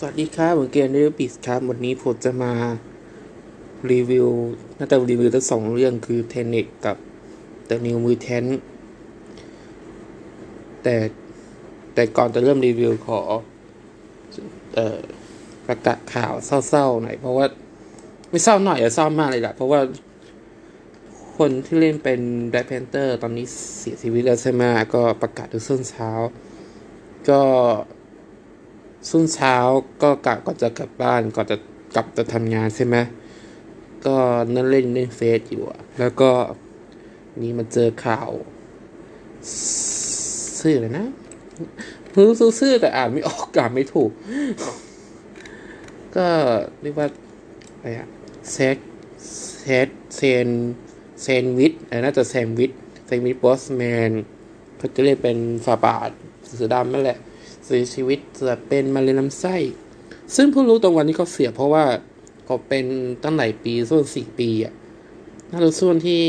สวัสดีครับผมเกมเดบิสครับวันนี้ผมจะมารีวิวน่าจะรีวิวทั้งสองเรื่องคือเทนเนิ c กับ The New Mutant แต่แต่ก่อนจะเริ่มรีวิวขอเอ่อประกาศข่าวเศร้าๆหน่อยเพราะว่าไม่เศร้าหน่อยอะเศร้ามากเลยแหละเพราะว่าคนที่เล่นเป็น Black Panther ตอนนี้เสียชีวิตแล้วใช่ไหมก็ประกาศทุกช่วงเช้า ก็ ช่วงเช้าก็กะก่อนจะกลับบ้านก่อนจะกลับจะทำงานใช่ไหมก็นั่งเล่นเล่นเฟซอยู่อะแล้วก็นี่มาเจอข่าวซื่อเลยนะรู้ซื่อแต่อ่านไม่ออกอ่านไม่ถูก ก็เรียกว่าอะไรอะเซ็กเซตเซนเซนวิทน่าจะแซนวิทแซนวิทบอสแมนเขาจะเรียกเป็นฝาบาทเสือดำนั่นแหละ เสียชีวิตจะเป็นมะเร็งลำไส้ ซึ่งเพิ่งรู้ตรงวันที่เขาเสียเพราะว่าเขาเป็นตั้งหลายปีส่วนสี่ปีอะน่าจะส่วนที่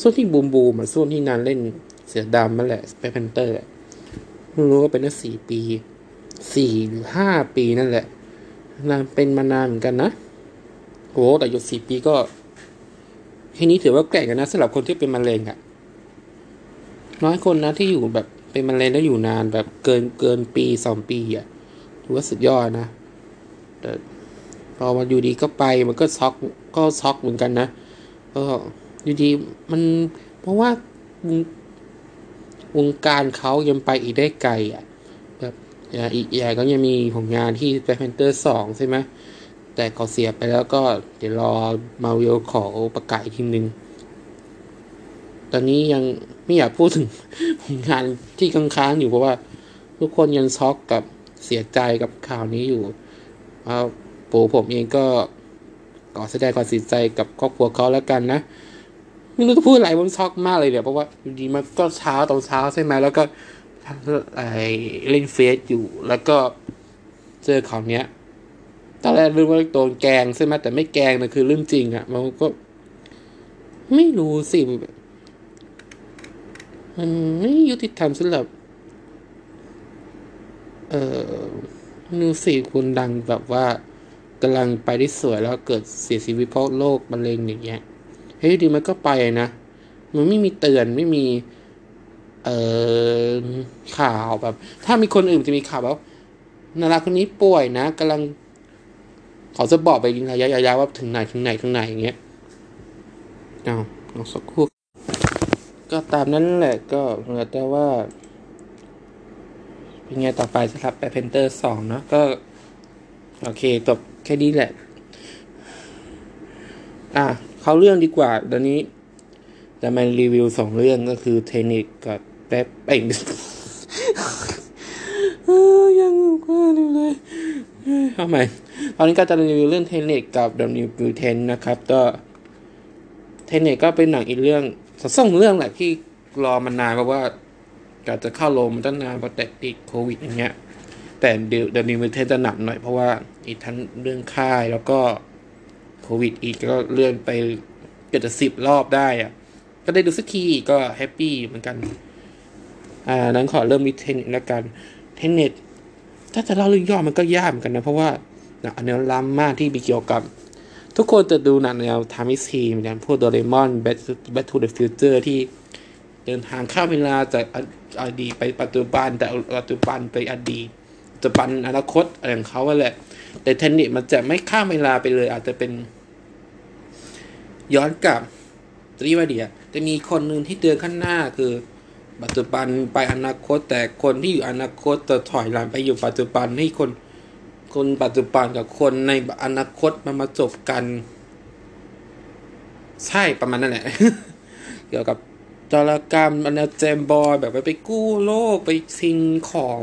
ส่วนที่บูมบูมอะส่วนที่นานเล่นเสือดำนั่นแหละสเปนเตอร์เพิ่งรู้ว่าเป็นตั้งสี่ปีสี่หรือห้าปีนั่นแหละนานเป็นมานานเหมือนกันนะโหแต่อยู่สี่ปีก็ทีนี้ถือว่าแก่กันนะสำหรับคนที่เป็นมะเร็งอะน้อยคนนะที่อยู่แบบ เป็นมะเร็งแล้วอยู่นานแบบเกินเกินปีสองปีอะถือว่าสุดยอดนะแต่พอมาอยู่ดีก็ไปมันก็ช็อกก็ช็อกเหมือนกันนะก็อยู่ดีมันเพราะว่าวงการเขายังไปอีกได้ไกลอะแบบอีกอย่างก็ยังมีผลงานที่ Black Panther สองใช่ไหมแต่เขาเสียไปแล้วก็เดี๋ยวรอมาวิลขอประกาศทีนึง ตอนนี้ยังไม่อยากพูดถึงงานที่ค้างๆอยู่เพราะว่า ทุกคนยังช็อกกับเสียใจกับข่าวนี้อยู่เอาปู่ผมเองก็ขอแสดงความเสียใจกับครอบครัวเขาแล้วกันนะไม่รู้จะพูดอะไรผมช็อกมากเลยเดี๋ยเพราะว่าอยู่ดีมันก็เช้าตอนเช้าใช่ไหมแล้วก็ไอเล่นเฟซอยู่แล้วก็เจอข่าวเนี้ยตอนแรกรู้ว่าโดนแกงใช่ไหมแต่ไม่แกงนะคือเรื่องจริงอะ่ะ มันก็ ไม่รู้สิ มันไม่ยุติธรรมสำหรับ เอ่อนูสี่คุณดังแบบว่ากำลังไปได้สวยแล้วเกิดเสียชีวิตเพราะโรคมะเร็งอย่างเงี้ยเฮ้ยดีมันก็ไปนะ มันไม่มีเตือนไม่มี เอ่อข่าวแบบ ถ้ามีคนอื่นจะมีข่าวแบบดาราคนนี้ป่วยนะกำลังเขาจะบอกไปยินระยะยาวว่าถึงไหนถึงไหนถึงไหนอย่างเงี้ยเอาเอาสักครู่ ก็ตามนั้นแหละก็เหมือนแต่ว่า เป็นไงต่อไปสำหรับ Black Panther สองเนาะก็ โอเคจบแค่นี้แหละ อะเขาเรื่องดีกว่าตอนนี้จะมารีวิวสองเรื่องก็คือเทคนิคกับแป๊บเองยังกว่าเลยทำไมตอนนี้ก็จะรีวิวเรื่องเทคนิคกับดัมนิวบิวเทนนะครับ ก็เทคนิคก็เป็นหนังอีกเรื่อง สองเรื่องแหละที่รอมานานเพราะว่าการจะเข้าโรงมันตั้งนานเพราะแต่ติดโควิดอย่างเงี้ย แต่เดี๋ยวเดี๋ยวนี้มันเทจะหนักหน่อยเพราะว่าอีกทั้งเรื่องค่ายแล้วก็โควิดอีกก็เลื่อนไปเกือบจะสิบรอบได้อะก็ได้ดูสักทีก็แฮปปี้เหมือนกัน อ่า นั้นขอเริ่มที่ Tenet แล้วกัน Tenet ถ้าจะเล่าเรื่องย่อมันก็ยากเหมือนกันนะ เพราะว่าอันนี้ล้ำมากที่มีเกี่ยวกับ ทุกคนจะดูหนังแนว time machine เหมือนกันพวกโดเรมอน Back Back to the Future ที่เดินทางข้ามเวลาจากอดีตไปปัจจุบันแต่ปัจจุบันไปอดีตปัจจุบันอนาคตอะไรของเขาแหละ แต่เทนนิสมันจะไม่ข้ามเวลาไปเลย อาจจะเป็น ย้อนกลับรีว่าเดียจะมีคนหนึ่งที่เดินข้างหน้าคือ ปัจจุบันไปอนาคตแต่คนที่อยู่อนาคตจะถอยหลังไปอยู่ปัจจุบันให้คน คนปัจจุบันกับคนในอนาคตมันมาจบกัน ใช่ประมาณนั่นแหละ เกี่ยวกับจารกรรมอัน James Bond แบบไปไปกู้โลกไปชิงของ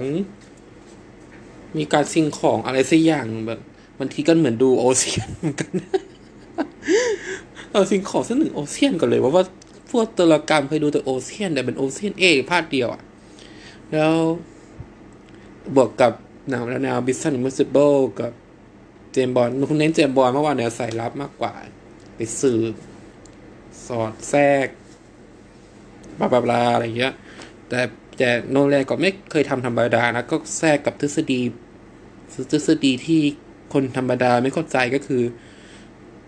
มีการชิงของอะไรสักอย่างแบบบางทีก็เหมือนดู Ocean เหมือนกันเอาชิงของสักหนึ่ง Ocean ก่อนเลย ว่าว่าพวกจารกรรมเคยดูแต่ Ocean แต่เป็น Ocean's Eight ภาคเดียวอะ แล้วบวกกับ หนังแนวบิสซันมิสซิเบิลกับเจมบอลคุณเน้นเจมบอลเมื่อวานแนวใส่รับมากกว่า ไปสืบ สอดแทรกบลาบลาอะไรเงี้ย แต่แต่โนแลนก็ไม่เคยทำธรรมดานะก็แทรกกับทฤษฎีทฤษฎีที่คนธรรมดาไม่เข้าใจก็คือ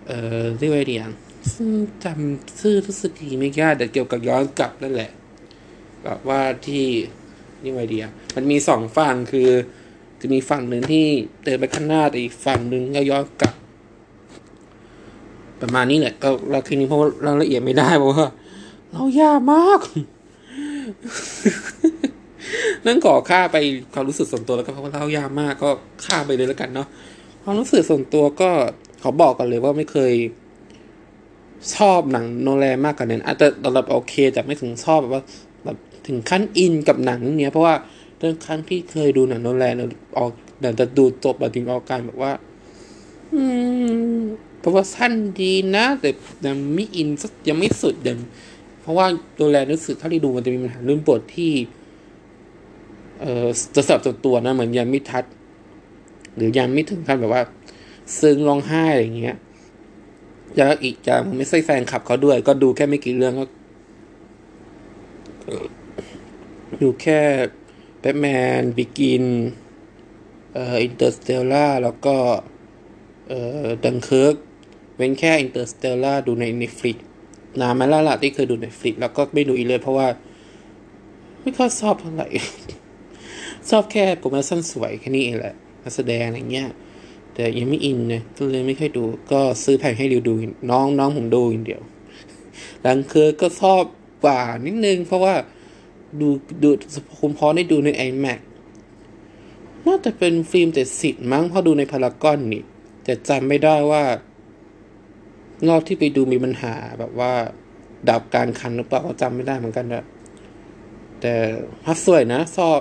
เอ่อเรียกว่าไงดีอะซึ่งจำชื่อทฤษฎีไม่ได้แต่เกี่ยวกับย้อนกลับนั่นแหละ แบบว่าที่นี่ไงดีอะมันมีสองฝั่งคือ จะมีฝั่งหนึ่งที่เดินไปข้างหน้าแต่อีกฝั่งหนึ่งย้อนกลับ ประมาณนี้แหละก็เราคืนนี้เพราะรายละเอียดไม่ได้เพราะว่าเรายากมาก นั่นขอค่าไปความรู้สึกส่วนตัวแล้วก็เพราะว่าเรายากมากก็ค่าไปเลยแล้วกันเนาะความรู้สึกส่วนตัวก็ขอบอกกันเลยว่าไม่เคยชอบหนังโนแลนมากกว่านั้นอาจจะระดับโอเคแต่ไม่ถึงชอบแบบว่าแบบถึงขั้นอินกับหนังเนี้ยเพราะว่า เรื่องครั้งที่เคยดูหนังโนแลนออกเดี๋ยวจะดูจบแบบถึงออกการแบบว่า อืมเพราะว่าสั้นดีนะ แต่ยังไม่อินยังไม่สุดยังเพราะว่าโนแลนรู้สึกเท่าที่ดูมันจะมีปัญหาเรื่องบทที่ เอ่อจะสับสนตัวนะเหมือนยังไม่ทัด หรือยังไม่ถึงขั้นแบบว่า ซึ้งร้องไห้อะไรอย่างเงี้ยแล้วอีกอย่างผมไม่ใช่แฟนคลับเขาด้วย ก็ดูแค่ไม่กี่เรื่องก็ดูแค่ Batman Begins เอ่อ Interstellar แล้วก็เอ่อดังเคิร์กเว้นแค่ Interstellar ดูใน Netflix นานมาแล้วล่ะที่เคยดู Netflix แล้วก็ไม่ดูอีกเลยเพราะว่า ไม่ค่อยชอบเท่าไหร่ชอบแค่ production สวยแค่นี้เองแหละนักแสดงอะไรเงี้ย แต่ยังไม่อินนะก็เลยไม่ค่อยดู ก็ซื้อแผ่นให้ริวดูน้องน้องผมดูอย่างเดียวดังเคือก็ชอบกว่านิดนึงเพราะว่า ดูดูคุณพอได้ดูใน iMac น่าจะเป็นฟิล์มแต่สิทธ์มั้งเพราะดูในพารากอนนี่ แต่จำไม่ได้ว่า รอบที่ไปดูมีปัญหาแบบว่า ดับการคันหรือเปล่าก็จำไม่ได้เหมือนกันนะแต่ภาพสวยนะชอบ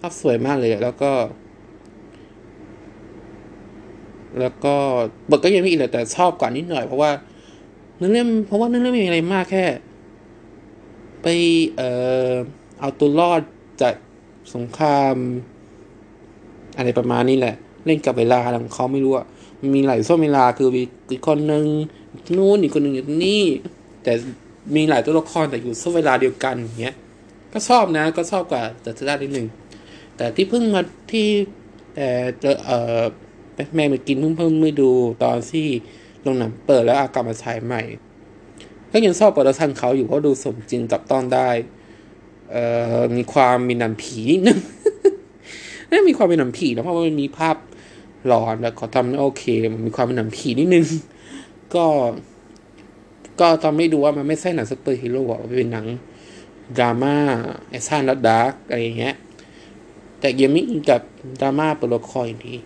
ภาพสวยมากเลยแล้วก็ แล้วก็บทก็ยังม่อีกเลยแต่ชอบกว่านิดหน่อยเพราะว่าเนื้อเรื่องเพราะว่าเนื้อเรื่องไม่มีอะไรมากแค่ ไปเอ่อเอาตัวรอดจากสงคราม อะไรประมาณนี้แหละ เล่นกับเวลาของเขาไม่รู้อะมีหลายช่วงเวลาคือมีอีกคนหนึ่งนู่นอีกคนหนึ่งอยู่นี่ แต่มีหลายตัวละครแต่อยู่ช่วงเวลาเดียวกันอย่างเงี้ยก็ชอบนะก็ชอบกว่าแต่จะได้นิดหนึ่งแต่ที่เพิ่งมาที่แต่เจอเออ Batman Begins เพิ่งเพิ่งไปดูตอนที่โรงหนังเปิดแล้วอากลับมาฉายใหม่ ก็ยังชอบ production เขาอยู่เพราะดูสมจริงจับต้องได้ เอ่อมีความมีหนังผีนิดนึงน่ามีความเป็นหนังผีนะเพราะว่ามันมีภาพหลอนแบบเขาทำได้โอเค มันมีความเป็นหนังผีนิดนึง ก็ ก็ทำให้ดูว่ามันไม่ใช่หนังซูเปอร์ฮีโร่อะมันเป็นหนังดราม่าแอคชั่นและ dark อะไรอย่างเงี้ย แต่ยังไม่อินกับดราม่าตัวละครอย่างนี้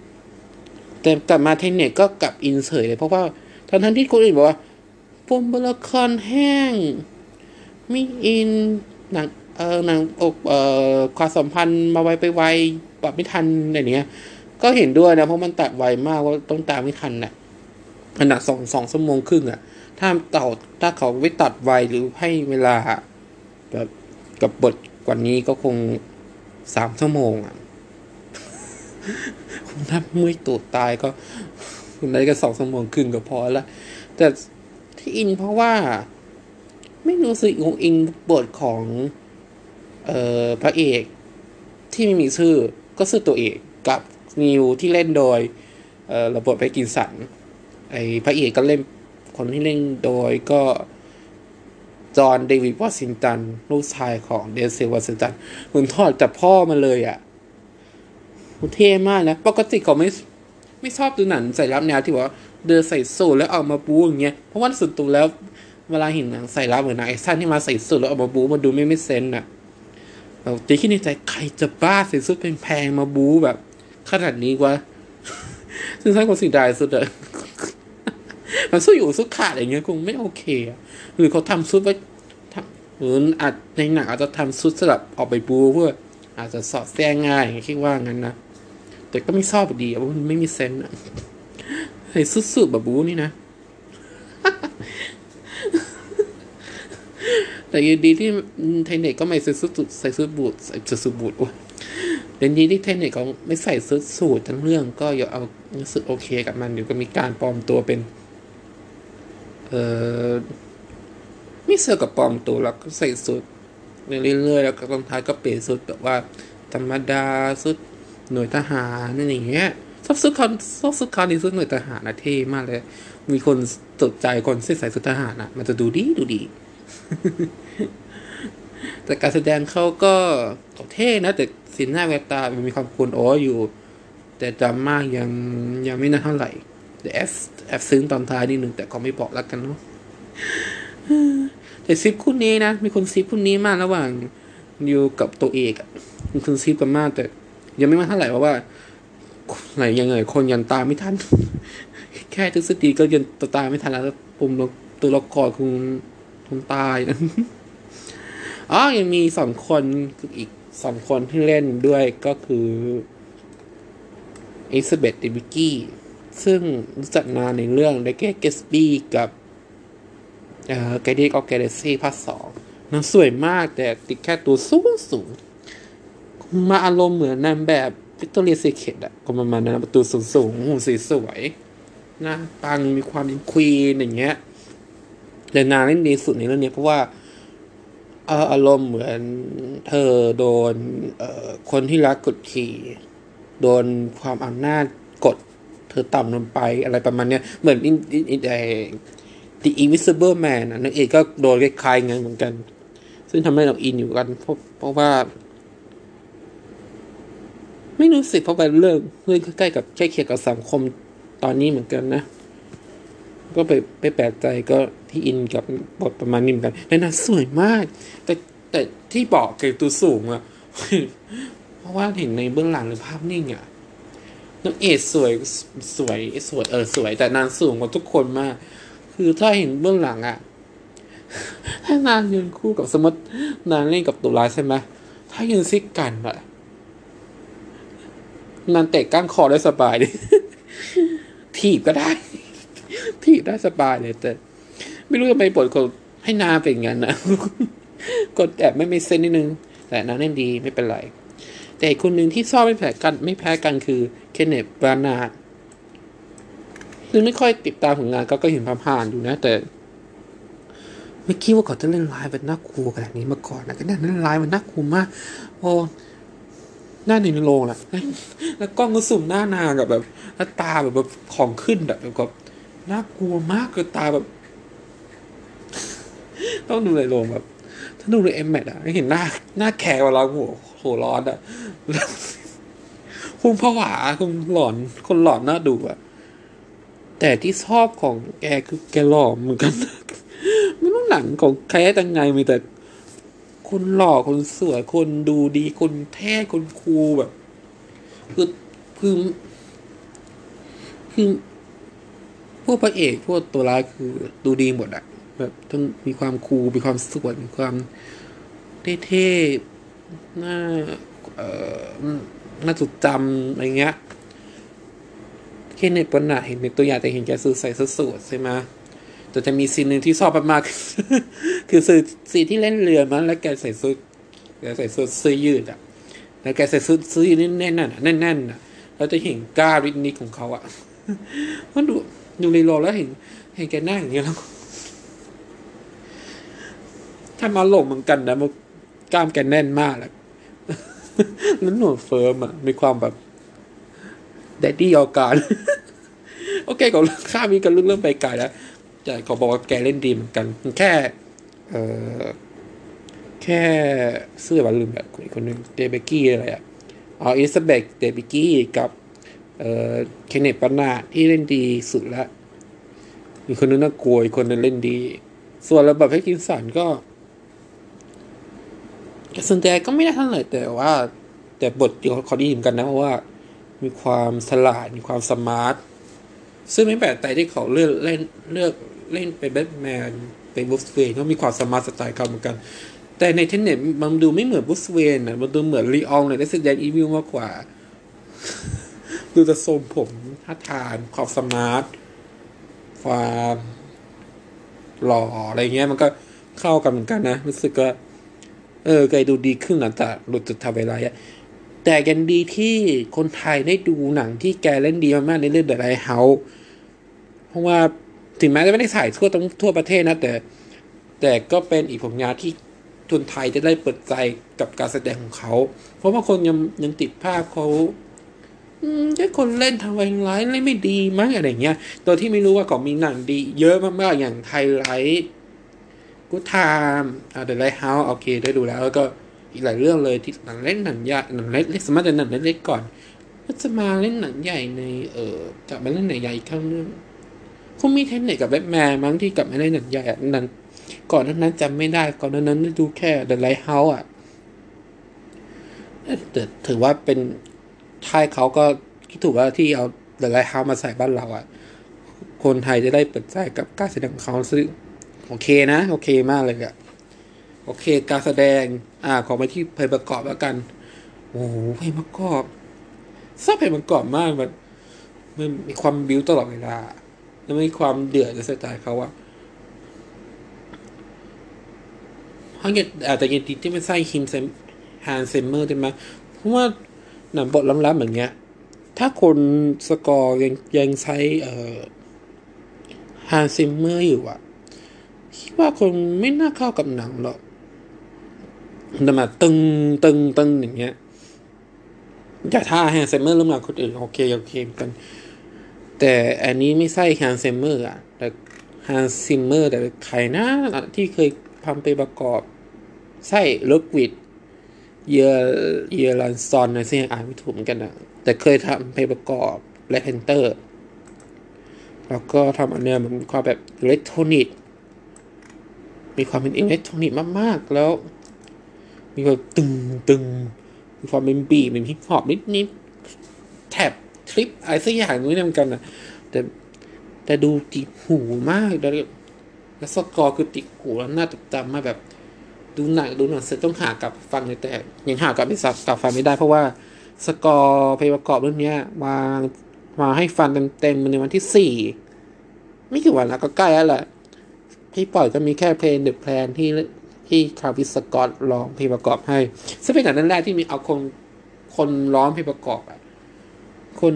แต่กลับมา Tenet ก็กลับอินเฉยเลยเพราะว่าทั้งทั้งที่คนอื่นบอกว่า ปมตัวละครแห้งไม่อินหนังเออหนังอกเอ่อความสัมพันธ์มาไวไปไวปรับไม่ทันอะไรเนี้ย ก็เห็นด้วยนะ เพราะมันตัดไวมากว่าต้องตามไม่ทันน่ะขนาดสองสองชั่วโมงครึ่งอะถ้าต่อถ้าเขาไม่ตัดไวหรือให้เวลาแบบกับบทกว่านี้ก็คงสามชั่วโมงอะคุณถ้าเมื่อยตูดตายก็ คุณได้ก็สองชั่วโมงครึ่งก็พอละแต่ ที่อินเพราะว่าไม่รู้สึกงงอิงบทของ เอ่อพระเอกที่ไม่มีชื่อก็ชื่อตัวเอกกับนิวที่เล่นโดย เอ่อระบบไปกินสันไอพระเอกก็เล่นคนที่เล่นโดยก็จอห์นเดวิดวอชิงตัน ลูกชายของเดนเซลวอชิงตันเหมือนทอดจากพ่อมาเลยอะ่ะเท่มากนะ ปกติเขาไม่ไม่ชอบดูหนังใส่รับแนวที่ว่า เดินใส่สูทแล้วเอามาบูอย่างเงี้ยเพราะว่าสุดตัวแล้วเวลาเห็นหนังใส่รับเหมือนหนังไอ้สั้นที่มาใส่สูทแล้วเอามาบูมันดูไม่ไม่เซนอะเราตีคิดในใจใครจะบ้าใส่สูทแพงๆมาบูแบบ ขนาดนี้วะซึ่งใช่คนสิ่งใดสุดอะมันสู้อยู่สู้ขาดอย่างเงี้ยคงไม่โอเคอะหรือเขาทำซุดไว้ทำหรืออาจในหนังอาจจะทำซุดสลับออกไปบูเพื่อ อาจจะสอดแทรกง่ายคิดว่างั้นนะแต่ก็ไม่ชอบดีอะเพราะมันไม่มีเซนอะ ไอ้ซุดสุดแบบบูนี่นะ แต่ยังดีที่เทนเน็ตก็ไม่ใส่ซุดสุดใส่ซุดบูทใส่ซุดบูทโอ้ยเป็นดีที่เทนเน็ตเขาไม่ใส่ซุดสูททั้งเรื่องก็อย่าเอารู้สึกโอเคกับมันเดี๋ยวก็มีการปลอมตัวเป็น เออไม่เสือกับปลอมตัวแล้วก็ใส่สุดเรื่อยๆแล้วก็ตอนท้ายก็เปลี่ยนสุดแบบว่า ธรรมดาสุดหน่วยทหารนั่นอย่างเงี้ย ซอบซุคอนซอบซุคอนนี่ซุดหน่วยทหารนะเท่มากเลย มีคนสนใจคนใส่ใส่สุดทหารอะมันจะดูดีดูดี แต่การแสดงเขาก็เท่นะ แต่สีหน้าแววตามันมีความกุนโอ้อยู่ แต่จำมากยังยังไม่น่าเท่าไหร่ แต่แอบแอบซึ้งตอนท้ายนิดหนึ่งแต่ก็ไม่บอกแล้วกันเนาะแต่ซิปคู่นี้นะ มีคนซิปคู่นี้มากระหว่างอยู่กับตัวเอกอะมีคนซิปกันมากแต่ยังไม่มาเท่าไหร่เพราะว่า ไหนยังไงคนยันตามไม่ทัน แค่ทฤษฎีก็ยันตตามไม่ทันแล้วปุ่มตัวละครคงคงตายนะอ๋อยังมีสองคนอีกสองคนที่เล่นด้วยก็คืออิซาเบตติบิกี้ซึ่งรู้จักนานในเรื่องเดเกเกสบี้กับเอ่อแกดี้ออฟแกลซี่ภาคสองนางสวยมากแต่ติดแค่ตัวสูงสูงมาอารมณ์เหมือนนางแบบ Victoria's Secret อะก็ประมาณนั้นประตูสูงสูงหูสีสวยหน้าปังมีความเป็น queen อย่างเงี้ยแต่นางเล่นดีสุดในเรื่องนี้เพราะว่าอออารมณ์เหมือนเธอโดนเออคนที่รักกดขี่ โดนความอำนาจกด เธอต่ำลงไปอะไรประมาณเนี้ยเหมือนอินอินอินไอ The Invisible Man อะนั่นเองก็โดนคล้ายๆงั้นเหมือนกัน ซึ่งทำให้เราอินอยู่กันเพราะเพราะว่า ไม่รู้สิเพราะเป็นเรื่องเรื่องใกล้ๆกับใกล้เคียงกับสังคมตอนนี้เหมือนกันนะ ก็ไปไปแปลกใจก็ที่อินกับบทประมาณนี้เหมือนกันและนางสวยมาก แต่แต่ที่บอกเกตัวสูงอะเพราะว่าเห็นในเบื้องหลังหรือภาพนิ่งอะนางเอกสวยสวยสวยเออสวย แต่นางสูงกว่าทุกคนมาก คือถ้าเห็นเบื้องหลังอะถ้านางยืนคู่กับสมมตินางเล่นกับตัวร้าใช่ไหมถ้ายืนซิกกันอะ นางเตะก้านคอได้สบายดิถีบก็ได้ ถีบได้สบายเลยแต่ ไม่รู้จะไปบทคนให้นาเป็นอย่างนั้นนะกดแอบไม่ไม่เส้นนิดนึง แต่นางเล่นดีไม่เป็นไร แต่คนหนึ่งที่ชอบไม่แพ้กันไม่แพ้กันคือเคนเนตบรานาร์ดคือไม่ค่อยติดตามผลงานก็ก็เห็นผ่านๆอยู่นะ แต่ไม่คิดว่าเขาจะเล่นไลน์แบบน่ากลัวขนาดนี้มาก่อนนะก็น่าเล่นไลน์มันน่ากลัวมากโอ้ หน้าในโรงแหละแล้วกล้องก็สุ่มหน้านางกับแบบแล้วตาแบบแบบของขึ้นแบบแบบน่ากลัวมากคือตาแบบ ต้องดูในโรงแบบ ถ้าดูในเอ็มแมทอะเห็นหน้า หน้าแขกเวลาหัวหัวร้อนอะคงผวาคงหลอน คนหลอนน่าดูอะแต่ที่ชอบของแกคือแกหล่อเหมือนกัน ไม่รู้หนังของใครตั้งไงมีแต่ คนหล่อคนสวยคนดูดีคนแท้คนคูลแบบคือคือคือพวกพระเอกพวกตัวร้ายคือดูดีหมดอะแบบต้องมีความคูลมีความสวยมีความเท่ๆน่าเอ่อน่าจดจำอะไรเงี้ยแค่ในปนหาเห็นในตัวอย่างแต่เห็นแกซื้อใส่สุดใช่ไหม แต่จะมีซีนหนึ่งที่ชอบมากๆคือซีซีที่เล่นเรือมันแล้วแกใส่ชุดแกใส่ชุดเสื้อยืดอะ แล้วแกใส่ชุดเสื้อยืดแน่นๆน่ะแน่นๆน่ะเราจะเห็นกล้าริดนิกของเขาอะมันดูดูในโลแล้วเห็นเห็นแกหน้าอย่างเงี้ยแล้วถ้ามาหลงเหมือนกันนะมันกล้ามแกแน่นมากแหละนั้นหนวดเฟิร์มอะ มีความแบบแดดดี้ออการ โอเคก็ข้ามีกันเรื่องเริ่มไปไกลแล้ว แต่เขาบอกว่าแกเล่นดีเหมือนกัน แค่เออแค่เสื้อวันลืมแบบอีกคนนึงเดบิกี้อะไรอะอ๋อ Elizabeth Debicki กับเอ่อ Kenneth Branagh ที่เล่นดีสุดละอีกคนนึงน่ากลัวอีกคนนึงเล่นดี ส่วน Robert Pattinson ก็ส่วนแต่ก็ไม่ได้เท่าไหร่แต่ว่า แต่บทเขาดีเหมือนกันนะเพราะว่า มีความฉลาดมีความ smart ซึ่งไม่แปลกใจที่เขาเลือกเล่นเลือก เล่นเป็นแบทแมนเป็น Bruce Wayne เขามีความสมาร์ทสไตล์เขาเหมือนกัน แต่ใน Tenet มันดูไม่เหมือน Bruce Wayne นะมันดูเหมือน Leon ใน Resident Evil มากกว่า ดูจะทรงผมท่าทางความ smart ความหล่ออะไรเงี้ย มันก็เข้ากันเหมือนกันนะ รู้สึกว่าเออแกดูดีขึ้นหลังจากหลุดจาก Twilight อะแต่ยังดีที่คนไทยได้ดูหนังที่แกเล่นดีมากๆในเรื่อง The Lighthouse เพราะว่า ถึงแม้จะไม่ได้ฉายทั่วทั้งทั่วประเทศนะแต่ แต่ก็เป็นอีกผลงานที่คนไทยจะได้เปิดใจกับการแสดงของเขา เพราะว่าคนยังยังติดภาพเขาแค่คนเล่นทำไมร้ายเล่นไม่ดีมั้งอะไรเงี้ยโดยที่ไม่รู้ว่าก็มีหนังดี เยอะมากๆอย่าง Twilight Good Time อ่า The Lighthouse โอเคได้ดูแล้วแล้วก็อีกหลายเรื่องเลยที่หนังเล่นหนังใหญ่หนังเล็กสมมติแต่หนังเล็กก่อนก็จะมาเล่นหนังใหญ่ในเออจะมาเล่นหนังใหญ่อีกครั้งนึง คงมี Tenet กับแบทแมนมั้งที่กลับมาเล่นหนังใหญ่นั้น ก่อนนั้นจำไม่ได้ก่อนนั้นดูแค่ The Lighthouse อะแต่ถือว่าเป็นท้ายเขาก็คิดถูกว่าที่เอา The Lighthouse มาฉายบ้านเราอะ คนไทยจะได้เปิดใจกับการแสดงของเขาซึ่งโอเคนะ โอเคมากเลยอะโอเค การแสดง อ่า ขอไปที่เพลงประกอบแล้วกัน โอ้โหเพลงประกอบชอบเพลงประกอบมากมันมันมีความบิวตลอดเวลา แล้วมีความเดือดในสไตล์เขาอะเขาเงียอาจจะยังติดที่ไม่ใช่ Hans Zim Hans Zimmer ใช่ไหมเพราะว่าหนังบทล้ำๆแบบเงี้ย ถ้าคนสกอร์ยังยังใช้เอ่อ Hans Zimmer อยู่อะคิดว่าคนไม่น่าเข้ากับหนังหรอกแต่มาตึงตึงตึงอย่างเงี้ยแต่ถ้า Hans Zimmer เริ่มงานคนอื่นโอเคโอเคกัน แต่อันนี้ไม่ใช่ Hans Zimmer อะแต่ Hans Zimmer แต่ใครนะที่เคยทำไปประกอบใช่ Ludwig Göransson นะซึ่งอ่านไม่ถูกเหมือนกันนะแต่เคยทำเพลงประกอบ Black Panther แล้วก็ทำอันเนี้ยมันมีความแบบอิเล็กทรอนิกส์มีความเป็นอิเล็กทรอนิกส์มากๆ แล้ว มีความตึงตึงมีความเป็น beat เป็น hip hop นิดนิด trap trip อะไรสักอย่างนู้นเหมือนกันนะแต่แต่ดูติดหูมากแล้วแล้วสกอร์คือติดหูแล้วน่าจดจำมาแบบดูหนังดูหนังเสร็จต้องหากลับฟังเลยแต่ ยังหากลับไปสับกลับฟังไม่ได้เพราะว่าสกอร์เพลงประกอบเรื่องนี้มามาให้ฟังเต็มๆในวันที่สี่ไม่กี่วันแล้วก็ใกล้แล้วแหละที่ปล่อยก็มีแค่เพลงเดอะแพลนที่ที่ทราวิสกอตร้องเพลงประกอบให้ซึ่งเป็นหนังนั้นแรกที่มีเอาคนคนร้องเพลงประกอบอะ คน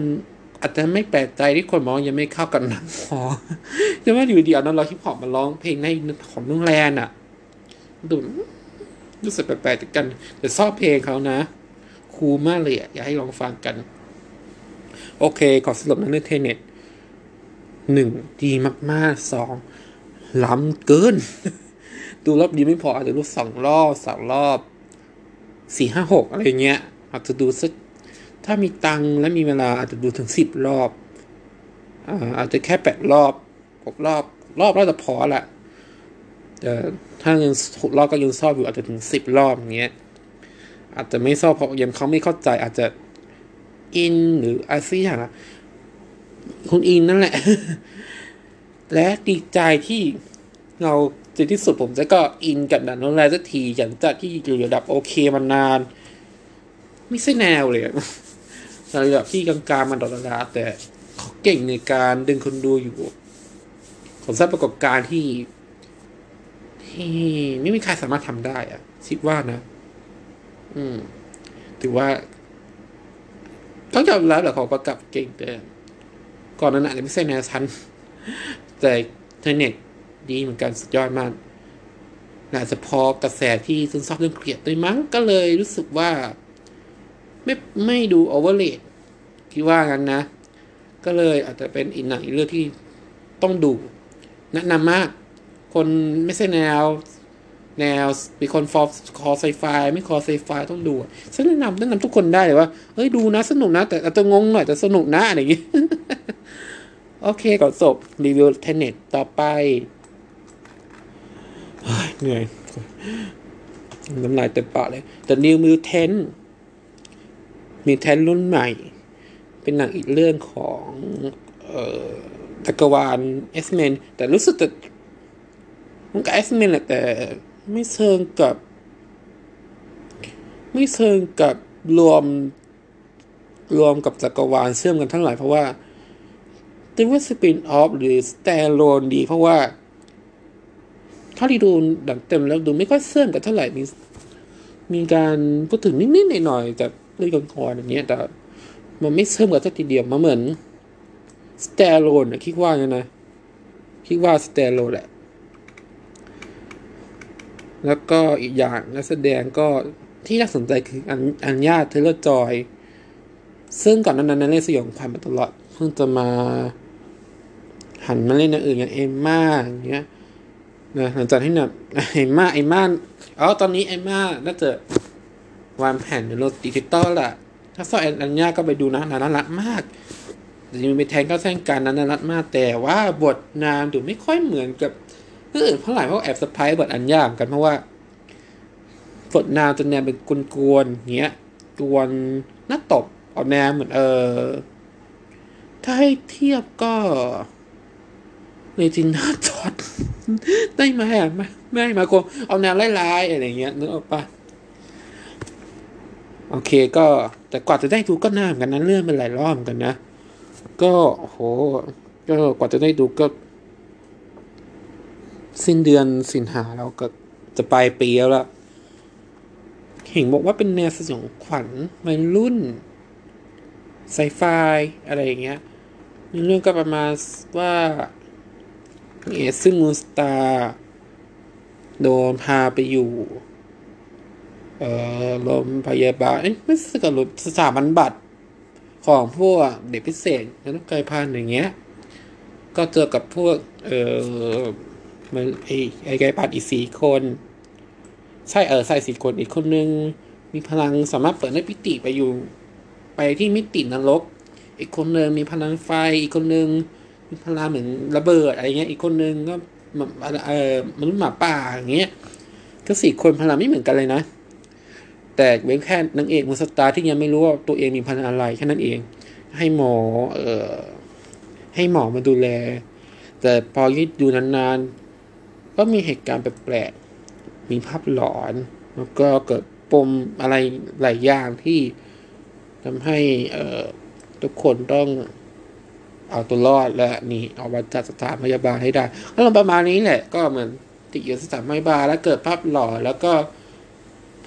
อาจจะไม่แปลกใจที่คนมองยังไม่เข้ากันนังพอแต่ว่าอยู่เดีเอานักร้องฮิปฮอปมาร้องเพลงในของนุ่งแลนอะดูรู้สึกแปลกๆกัน แต่ชอบเพลงเขานะ คูมากเลยอะอยากให้ลองฟังกัน โอเค ขอสรุปนั้นเรื่องเทเน็ตหนึ่งดีมากๆสองล้ำเกิน ดูรอบดีไม่พออาจจะดูสองรอบสามรอบสี่ห้าหกอะไรเงี้ยอาจจะดูสัก ถ้ามีตังและมีเวลาอาจจะดูถึงสิบรอบอาจจะแค่แปดรอบหกรอบรอบรอบจะพอละแต่ถ้ายังหกรอบก็ยังชอบอยู่อาจจะถึงสิบรอบอย่างเงี้ยอาจจะไม่ชอบเพราะยังเขาไม่เข้าใจอาจจะอินหรืออะไรสักอย่างคุณอินนั่นแหละ และดีใจที่เราจนที่สุดผมจะก็อินกับหนังโนแลสักทีอย่างจากที่อยู่ระดับโอเคมานาน ไม่ใช่แนวเลย ระดับที่กลางๆมันดอลลาแต่เขาเก่งในการดึงคนดูอยู่ผมทราบประกอบการที่ที่ไม่มีใครสามารถทำได้อะคิดว่านะ อืม ถือว่าต้องยอมรับแหละเขากำกับเก่งแต่ก่อนนั้นอาจจะไม่ใช่แนวชั้นแต่ Tenet ดีเหมือนกันสุดยอดมากอาจจะพอกระแสที่ซึนซอบเรื่องเกลียดด้วยมั้งก็เลยรู้สึกว่า ไม่ไม่ดู overrated คิดว่างั้นนะ ก็เลยอาจจะเป็นอีกหนังอีกเรื่องที่ต้องดูแนะนำมาก คนไม่ใช่แนว แนวมีคนคอไซไฟไม่คอไซไฟต้องดูฉันแนะนำแนะนำทุกคนได้เลยว่าเฮ้ยดูนะสนุกนะ แต่อาจจะงงหน่อยแต่สนุกนะอะไรอย่างงี้โอเคก่อนจบรีวิว Tenet ต่อไปเหนื่อยน้ำลายเต็มปากเลย The New Mutants mutant รุ่นใหม่ เป็นหนังอีกเรื่องของเอ่อจักรวาล X-Men แต่รู้สึกแต่มันก็ X-Men แหละแต่ไม่เชิงกับ ไม่เชิงกับรวมรวมกับจักรวาลเชื่อมกันทั้งหลายเพราะว่าตึงว่า spin-off หรือ stand-alone ดี เพราะว่า เท่าที่ดูหนังเต็มแล้วดูไม่ค่อยเชื่อมกันเท่าไหร่มีมีการพูดถึงนิดๆหน่อยๆแต่ เรื่องก่อนอย่างเงี้ยแต่มันไม่เชื่อมกันสักทีเดียวมาเหมือน stand-alone นะคิดว่าไงนะคิดว่า stand-alone แหละ แล้วก็อีกอย่างนักแสดงก็ที่น่าสนใจคือ Anya Anya Taylor-Joy ซึ่งก่อนนั้นนั้นเล่นสยองขวัญมาตลอด เพิ่งจะมา หันมาเล่นอย่างอื่นอย่าง Emma อย่างเงี้ยนะหลังจากที่แบบเอมมาเอมมาอ๋อตอนนี้เอมมาน่าจะ วางแผ่นในรถดิจิตอลแหละถ้าซอยอันญาก็ไปดูนะน่ารักมากจะมีแทงก็แทงการนั้นารักมาก แต่ว่าบทนามดูไม่ค่อยเหมือนกับเออเพราะหลายเพราะแอบสปายบทอันยากกันเพราะว่าบทนามจะแนวเป็นกวนๆเงี้ยกวนน่าตบเอาแนวเหมือนเออถ้าให้เทียบก็เลจิน่าจอดได้ไหมอะไม่ไม่มาคงเอาแนวไล่ๆอะไรเงี้ยนึกออกปะ โอเคก็แต่กว่าจะได้ดูก็นานกันนั้นเรื่องเป็นหลายรอบกันนะ ก็โหก็กว่าจะได้ดูก็ สิ้นเดือนสินหาเราก็จะปลายปีแล้วละเห็นบอกว่าเป็นแนวสยองขวัญวัยรุ่นไซไฟอะไรอย่างเงี้ยเรื่องก็ประมาณว่าเอซึ่งมูสตาโดนพาไปอยู่ เอ่อโรงพยาบาลเอ้ยไม่ใช่กับรสถาบันบัตรของพวกเด็กพิเศษนักกายพันอย่างเงี้ย ก็เจอกับพวก เอ่อมันไอไอกายพันอีกสี่คน ใช่เออใส่สี่คนอีกคนนึง มีพลังสามารถเปิดให้พิติไปอยู่ ไปที่มิตินรก อีกคนนึงมีพลังไฟอีกคนนึงมีพลังเหมือนระเบิดอะไรเงี้ย อีกคนนึงก็เออมนุษย์หมาป่าอย่างเงี้ยก็สี่คนพลังไม่เหมือนกันเลยนะ แต่เว้นแค่นางเอกมุสตาที่ยังไม่รู้ว่าตัวเองมีพลังอะไรแค่นั้นเอง ให้หมอเอ่อให้หมอมาดูแล แต่พอยืดดูนานๆ ก็มีเหตุการณ์แปลกๆมีภาพหลอน แล้วก็เกิดปมอะไรหลายอย่างที่ทำให้เอ่อทุกคนต้องเอาตัวรอดและนี่เอามาจัดสถานพยาบาลให้ได้ก็ลงประมาณนี้แหละ ก็เหมือนติดอยู่สถานพยาบาลแล้วเกิดภาพหลอนแล้วก็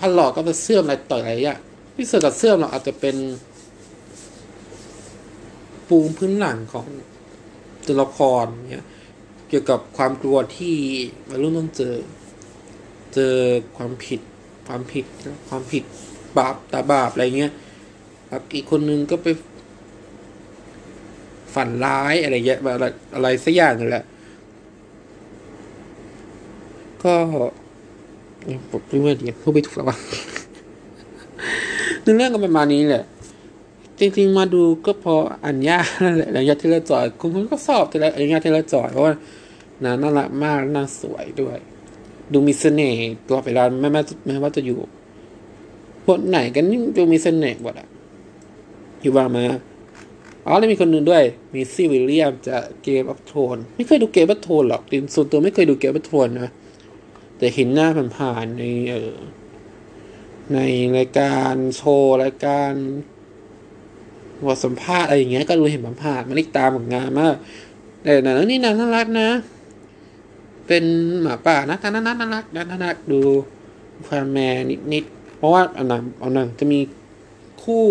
ภาพหลอนก็มาเสื่อมอะไรต่ออะไรอย่างที่เสื่อมกับเสื่อมเราอาจจะเป็นปูมพื้นหลังของตัวละครเนี่ยเกี่ยวกับความกลัวที่วัยรุ่นต้องเจอ เจอความผิด ความผิดความผิดบาปตาบาปอะไรเงี้ยอีกคนนึงก็ไปฝันร้ายอะไรเงี้ยอะไรอะไรสักอย่างนึงแหละก็ ผมไม่ว่าดีพูดไม่ถูกแล้ววะเรื่องก็ประมาณนี้แหละ จริงๆมาดูก็พอ Anya นั่นแหละ Anya Taylor-Joy คุณคุณก็ชอบ Taylor Anya Taylor-Joy เพราะว่าน่าน่ารักมากน่าสวยด้วย ดูมีเสน่ห์ตัวเวลาไม่แม้แม้ว่าจะอยู่บทไหนกันดูมีเสน่ห์บทอะอยู่ว่างมาอ๋อแล้วมีคนหนึ่งด้วย Maisie Williams จาก Game of Thrones ไม่เคยดู Game of Thrones หรอกดินส่วนตัวไม่เคยดู Game of Thrones นะ แต่เห็นหน้าผ่านๆในเออในรายการโชว์รายการบทสัมภาษณ์อะไรอย่างเงี้ยก็รู้เห็นผ่านๆมันติดตามผลงานมากแต่หนังนี่นางน่ารักนะ เป็นหมาป่านะน่ารักน่ารักน่ารักดูความแมนนิดๆเพราะว่าอันนั้นอันนั้นจะมีคู่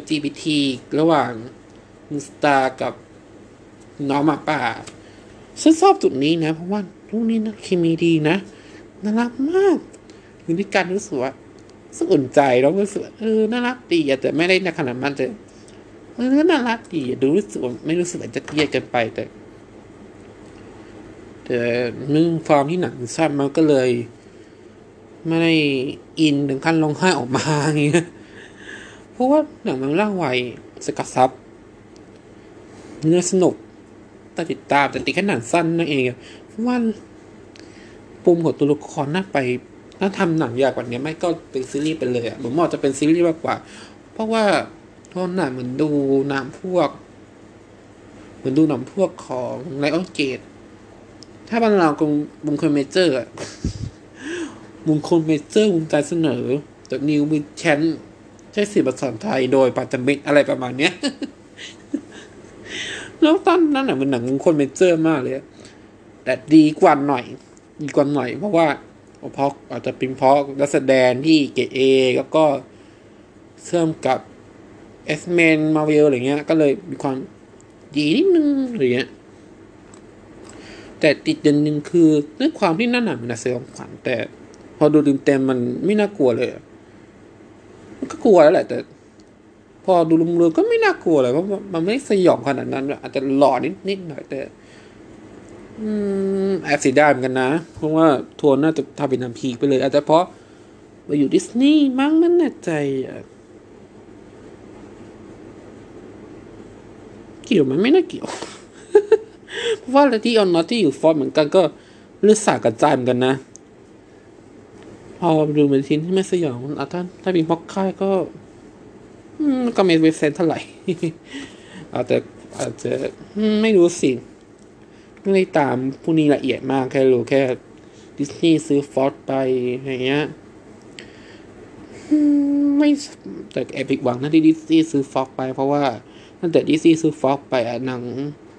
LGBT ระหว่างมิสตากับน้องหมาป่าฉันชอบจุดนี้นะ เพราะว่า ลูกนี้นะเคมีดีนะน่ารักมากอยู่ด้วยกันรู้สึกว่าสึกอุ่นใจแล้วรู้สึกเออน่ารักดีแต่ไม่ได้ในขนาดมันจะเออน่ารักดีดูรู้สึกไม่รู้สึกจะเครียดกันไปแต่แต่เนื่องฟอร์มที่หนังสั้นมันก็เลย ไม่ได้อินถึงขั้นร้องไห้ออกมาอย่างเงี้ยเพราะว่าหนังมันร่างไวสกัดซับเนื้อสนุกแต่ติดตามแต่ติดแค่หนังสั้นนั่นเอง ว่าปุ่มของตัวละครน่าไปถ้าทำหนังยากกว่านี้ไม่ก็เป็นซีรีส์ไปเลยอะผมมองจะเป็นซีรีส์มากกว่า เพราะว่าเพราะหนังเหมือนดูน้ำพวก เหมือนดูหนังพวกของไลออนเกตถ้าบ้านเรากงบุงคลเมเจอร์อะบุงคลเมเจอร์บุงใจเสนอจากนิวบิชแชนใช้สื่อภาษาไทยโดยปัจมิตอะไรประมาณเนี้ย แล้วตอนนั้นหนังเป็นหนังมงคลเมเจอร์มากเลย แต่ดีกว่าหน่อย ดีกว่าหน่อย เพราะว่าเพราะอาจจะเป็นเพราะนักแสดงที่เกเอแล้วก็เชื่อมกับเอสเมนมาเวลอะไรเงี้ย ก็เลยมีความดีนิดนึงอะไรเงี้ย แต่ติดอย่างหนึ่งคือเรื่องความที่นั่นหนังมันเสียงขวัญแต่ พอดูเต็มๆมันไม่น่ากลัวเลยมันก็กลัวแล้วแหละ แต่ พอดูรวมๆก็ไม่น่ากลัวเลยเพราะมันไม่สยองขนาดนั้นอาจจะหลอนนิดๆหน่อยแต่ อืมแอบเสียดายเหมือนกันนะ เพราะว่าทัวร์น่าจะทำเป็นนำพีไปเลย อาจจะเพราะมาอยู่ดิสนีย์มั้งมันแน่ใจอะเกี่ยวมันไม่น่าเกี่ยว เพราะว่าอะที่ออนนอตที่อยู่ฟอร์เหมือนกันก็เลือดสาดกระจายเหมือนกันนะ พอดูเป็น teen ที่ไม่สยองอะถ้าถ้าเป็น Fox ค่ายก็ก็ไม่เวฟเซนเท่าไหร่อาจจะอาจจะไม่รู้สิ ไม่ได้ตามผู้นี้ละเอียดมาก แค่รู้แค่ดิสนีย์ซื้อ Fox ไปอย่างเงี้ยไม่แต่แอบผิดหวังนะที่ดิสนีย์ซื้อ Fox ไป เพราะว่าตั้งแต่ดิสนีย์ซื้อ Fox ไปอะหนัง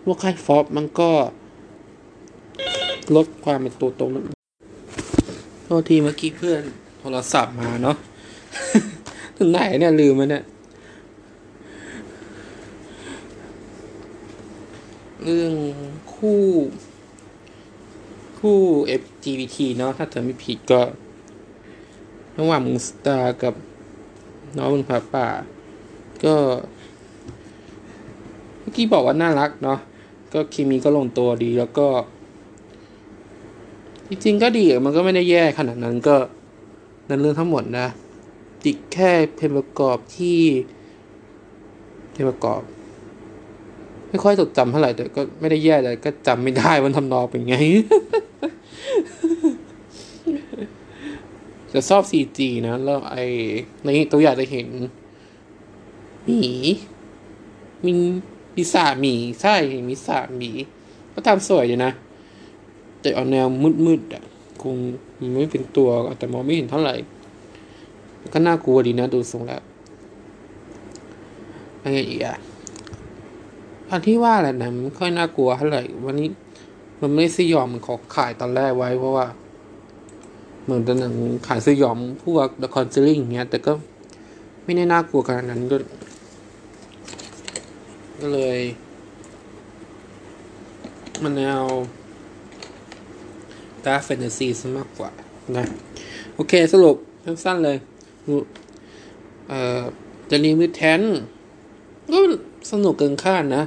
พวกค่ายฟอกมันก็ ลดความเป็นตัวตนโทษทีเมื่อกี้เพื่อนโทรศัพท์มาเนาะถึงไหนเนี่ยลืมมันเนี่ยเรื่อง คู่คู่ FGBT เนาะถ้าเธอไม่ผิดก็ระหว่างมุงสตาร์กับน้องบุญผาป่า ก็เมื่อกี้บอกว่าน่ารักเนาะก็เคมีก็ลงตัวดีแล้วก็จริงๆก็ดีมันก็ไม่ได้แย่ขนาดนั้นก็นั่นเรื่องทั้งหมดนะติดแค่เพลงประกอบที่เพลงประกอบ ไม่ค่อยจดจำเท่าไหร่แต่ก็ไม่ได้แย่แต่ก็จำไม่ได้วันทำนองเป็นไง จะชอบ CG นะ แล้วไอ้ในตัวอย่างจะเห็นหมีมีมีสาหมี ใช่มีสาหมี ก็ทำสวยอยู่นะ แต่เอาแนวมืดๆอะคงไม่เป็นตัวแต่มองไม่เห็นเท่าไหร่ ก็น่ากลัวดีนะ ดูทรงแล้วอะไรอีกอะ อันที่ว่าแหละนะมันค่อยน่ากลัวเท่าไหร่วันนี้ มันไม่สยองมันขอขายตอนแรกไว้เพราะว่า เหมือนเป็นหนังขายสยองพวก The Conjuring เงี้ย แต่ก็ไม่ได้น่ากลัวขนาดนั้นก็ก็เลย มันแนวดาร์ f แฟนตาซีซะมากกว่านะ โอเคสรุปสั้นๆเลยเอ่อจะรีวิวแทนก็ สนุกเกินคาดนะ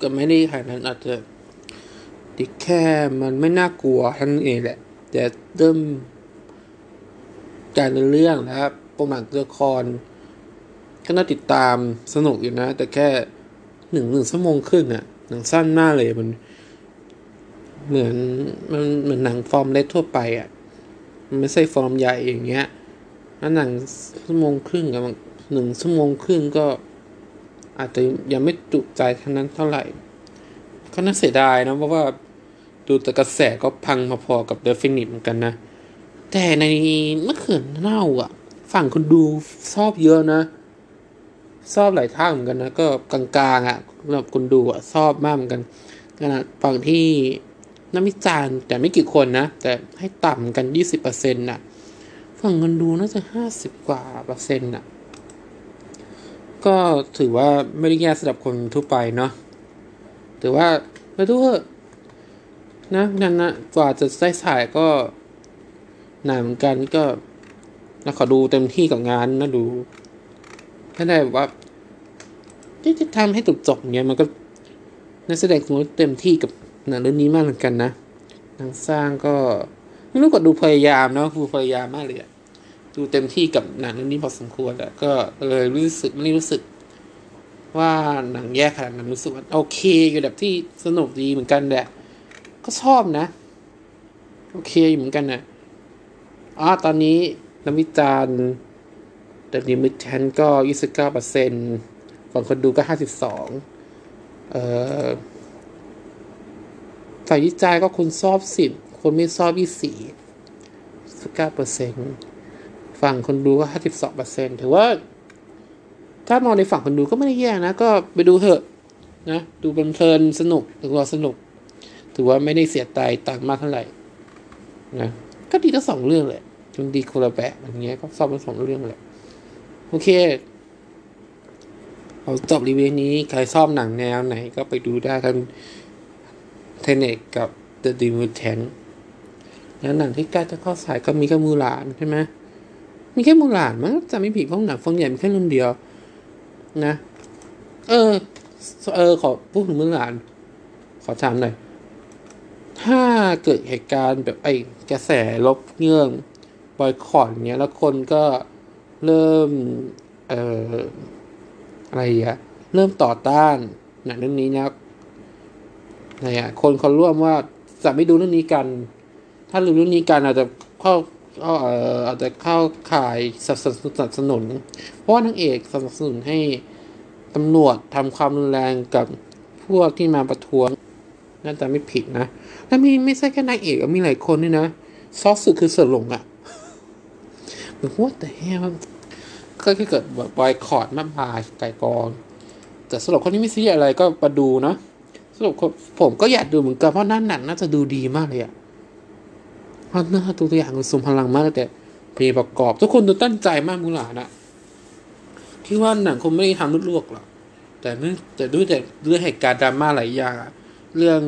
ก็ไม่ได้ขนาดนั้นอาจจะติดแค่มันไม่น่ากลัวทั้งเองแหละ แต่เริ่มการเรื่องนะครับประมาณตัวละครก็น่าติดตามสนุกอยู่นะ แต่แค่หนึ่งหนึ่งชั่วโมงครึ่งอะหนังสั้นมากเลยมัน เหมือนมันเหมือนหนังฟอร์มเล็กทั่วไปอะมันไม่ใช่ฟอร์มใหญ่อย่างเงี้ยแล้วหนังชั่วโมงครึ่งกับหนึ่งชั่วโมงครึ่งก็ อาจจะยังไม่จุใจทั้งนั้นเท่าไหร่ ก็น่าเสียดายนะเพราะว่าดูแต่กระแสก็พังมาพอกับเดฟินิตเหมือนกันนะ แต่ในมะเขือเน่าอะ ฝั่งคนดูชอบเยอะนะชอบหลายท่าเหมือนกันนะ ก็กลางๆอะสำหรับคนดูอะชอบมากเหมือนกันขนาดฝั่งที่นักวิจารณ์แต่ไม่กี่คนนะ แต่ให้ต่ำกันยี่สิบเปอร์เซ็นต์น่ะ ฝั่งคนดูน่าจะห้าสิบกว่าเปอร์เซ็นต์น่ะ ก็ถือว่าไม่ได้แย่สำหรับคนทั่วไปเนาะถือว่าไปดูเถอนะนั่นนะกว่าจะได้ฉายก็นานเหมือนกันก็นะขอดูเต็มที่กับงานนะดู ถ้าได้แบบว่าที่จะทำให้จบจบเงี้ยมันก็นักแสดงคงเต็มที่กับหนังเรื่องนี้มากเหมือนกันนะนังสร้างก็ไม่รู้ก็ดูพยายามเนาะคือพยายามมากเลยอะ ดูเต็มที่กับหนังเรื่องนี้พอสมควรแหละก็เลยรู้สึกไม่รู้สึก ว่าหนังแย่ขนาดนั้นรู้สึกว่าโอเคอยู่แบบที่สนุกดีเหมือนกันแหละก็ชอบนะ โอเคอยู่เหมือนกันนะอ๋อตอนนี้นักวิจารณ์แต่ดิมิชันก็ยี่สิบเก้าเปอร์เซ็นต์ฝั่งคนดูก็ห้าสิบสองเอ่อฝ่ายวิจัยก็คนชอบสิบคนไม่ชอบยี่สี่สิบเก้าเปอร์เซ็นต์ ฝั่งคนดูก็ห้าสิบสองเปอร์เซ็นต์ถือว่า ถ้ามองในฝั่งคนดูก็ไม่ได้แย่นะ ก็ไปดูเถอะนะ ดูเพลินสนุกถือว่าสนุก ถือว่าไม่ได้เสียใจตังมากเท่าไหร่นะก็ดีทั้งสองเรื่องเลยมันดีคนละแบบอย่างเงี้ยก็ชอบทั้งสองเรื่องแหละ โอเคเอาจบรีวิวนี้ใครชอบหนังแนวไหนก็ไปดูได้ทั้งเทเนกกับ The d e m o t a n แล้วหนังที่ใกล้จะเข้าสายก็มีแค่มูหลานใช่ไหม มีแค่มูหลานมั้งจะไม่ผิดเพราะหนังฟองใหญ่มีแค่รื่องเดียว นะ เออ เออ ขอพูดถึงมื่อหลาน ขอถามหน่อยถ้าเกิดเหตุการณ์แบบไอ้กระแสลบเงื่องบอยคอรเนี้ย แล้วคนก็เริ่ม เอ่อ อะไรอะเริ่มต่อต้านหนังเรื่องนี้นะอะไรอะคนเขาร่วมว่าจะไม่ดูเรื่องนี้กัน ถ้าดูเรื่องนี้กันอาจจะเข้า ก็อาจจะเข้าข่ายสนับสนุน เพราะว่านางเอกสนับสนุนให้ตำรวจทำความรุนแรงกับพวกที่มาประท้วงน่าจะไม่ผิดนะ แล้วมีไม่ใช่แค่นางเอกมีหลายคนด้วยนะ ซอสสุดคือเสือหลงอะเหมือนว่าแต่แฮมก็แค่เกิดแบบบอยคอร์ดมากมายไก่กอง แต่สำหรับคนที่ไม่ซีอะไรก็มาดูนะสำหรับคนผมก็อยากดูเหมือนกันเพราะนั่นหนังน่าจะดูดีมากเลยอะเพราะน่าตัวอย่างมันสมพลังมากแต่เพลงประกอบ ทุกคนดูตั้งใจมากมูหลานะคิดว่าหนังคงไม่ได้ทำลวกหรอกแต่เนื่องแต่ด้วยแต่ด้วยเหตุการณ์ดราม่าหลายอย่างเรื่อง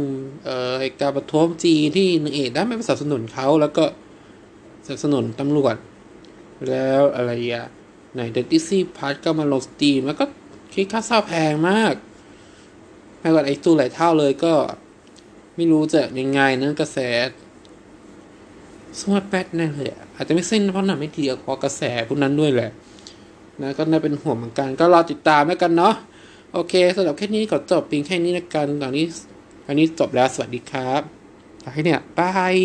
เอ่อเหตุการณ์ประท้วงจีนที่นางเอกได้ไม่ไปสนับสนุนเขาแล้วก็สนับสนุนตำรวจ แล้วอะไรอะไหนเดนติซี่พาร์ทก็มาลงสตรีมแล้วก็คิดค่าเช่าแพงมากแพงกว่าไอ้ตู้หลายเท่าเลยก็ ไม่รู้จะยังไงเนื้อกระแส สวัสดแป๊ดแน่เลยอะอาจจะไม่สิ้นเพราะหนังไม่ดีอะเพราะกระแสพวกนั้นด้วยแหละนะก็น่าเป็นห่วงเหมือนกัน ก็รอติดตามแล้วกันเนาะโอเคสำหรับแค่นี้ขอจบเพียงแค่นี้นะกันตอนนี้อันนี้จบแล้วสวัสดีครับไปเนี่ยบาย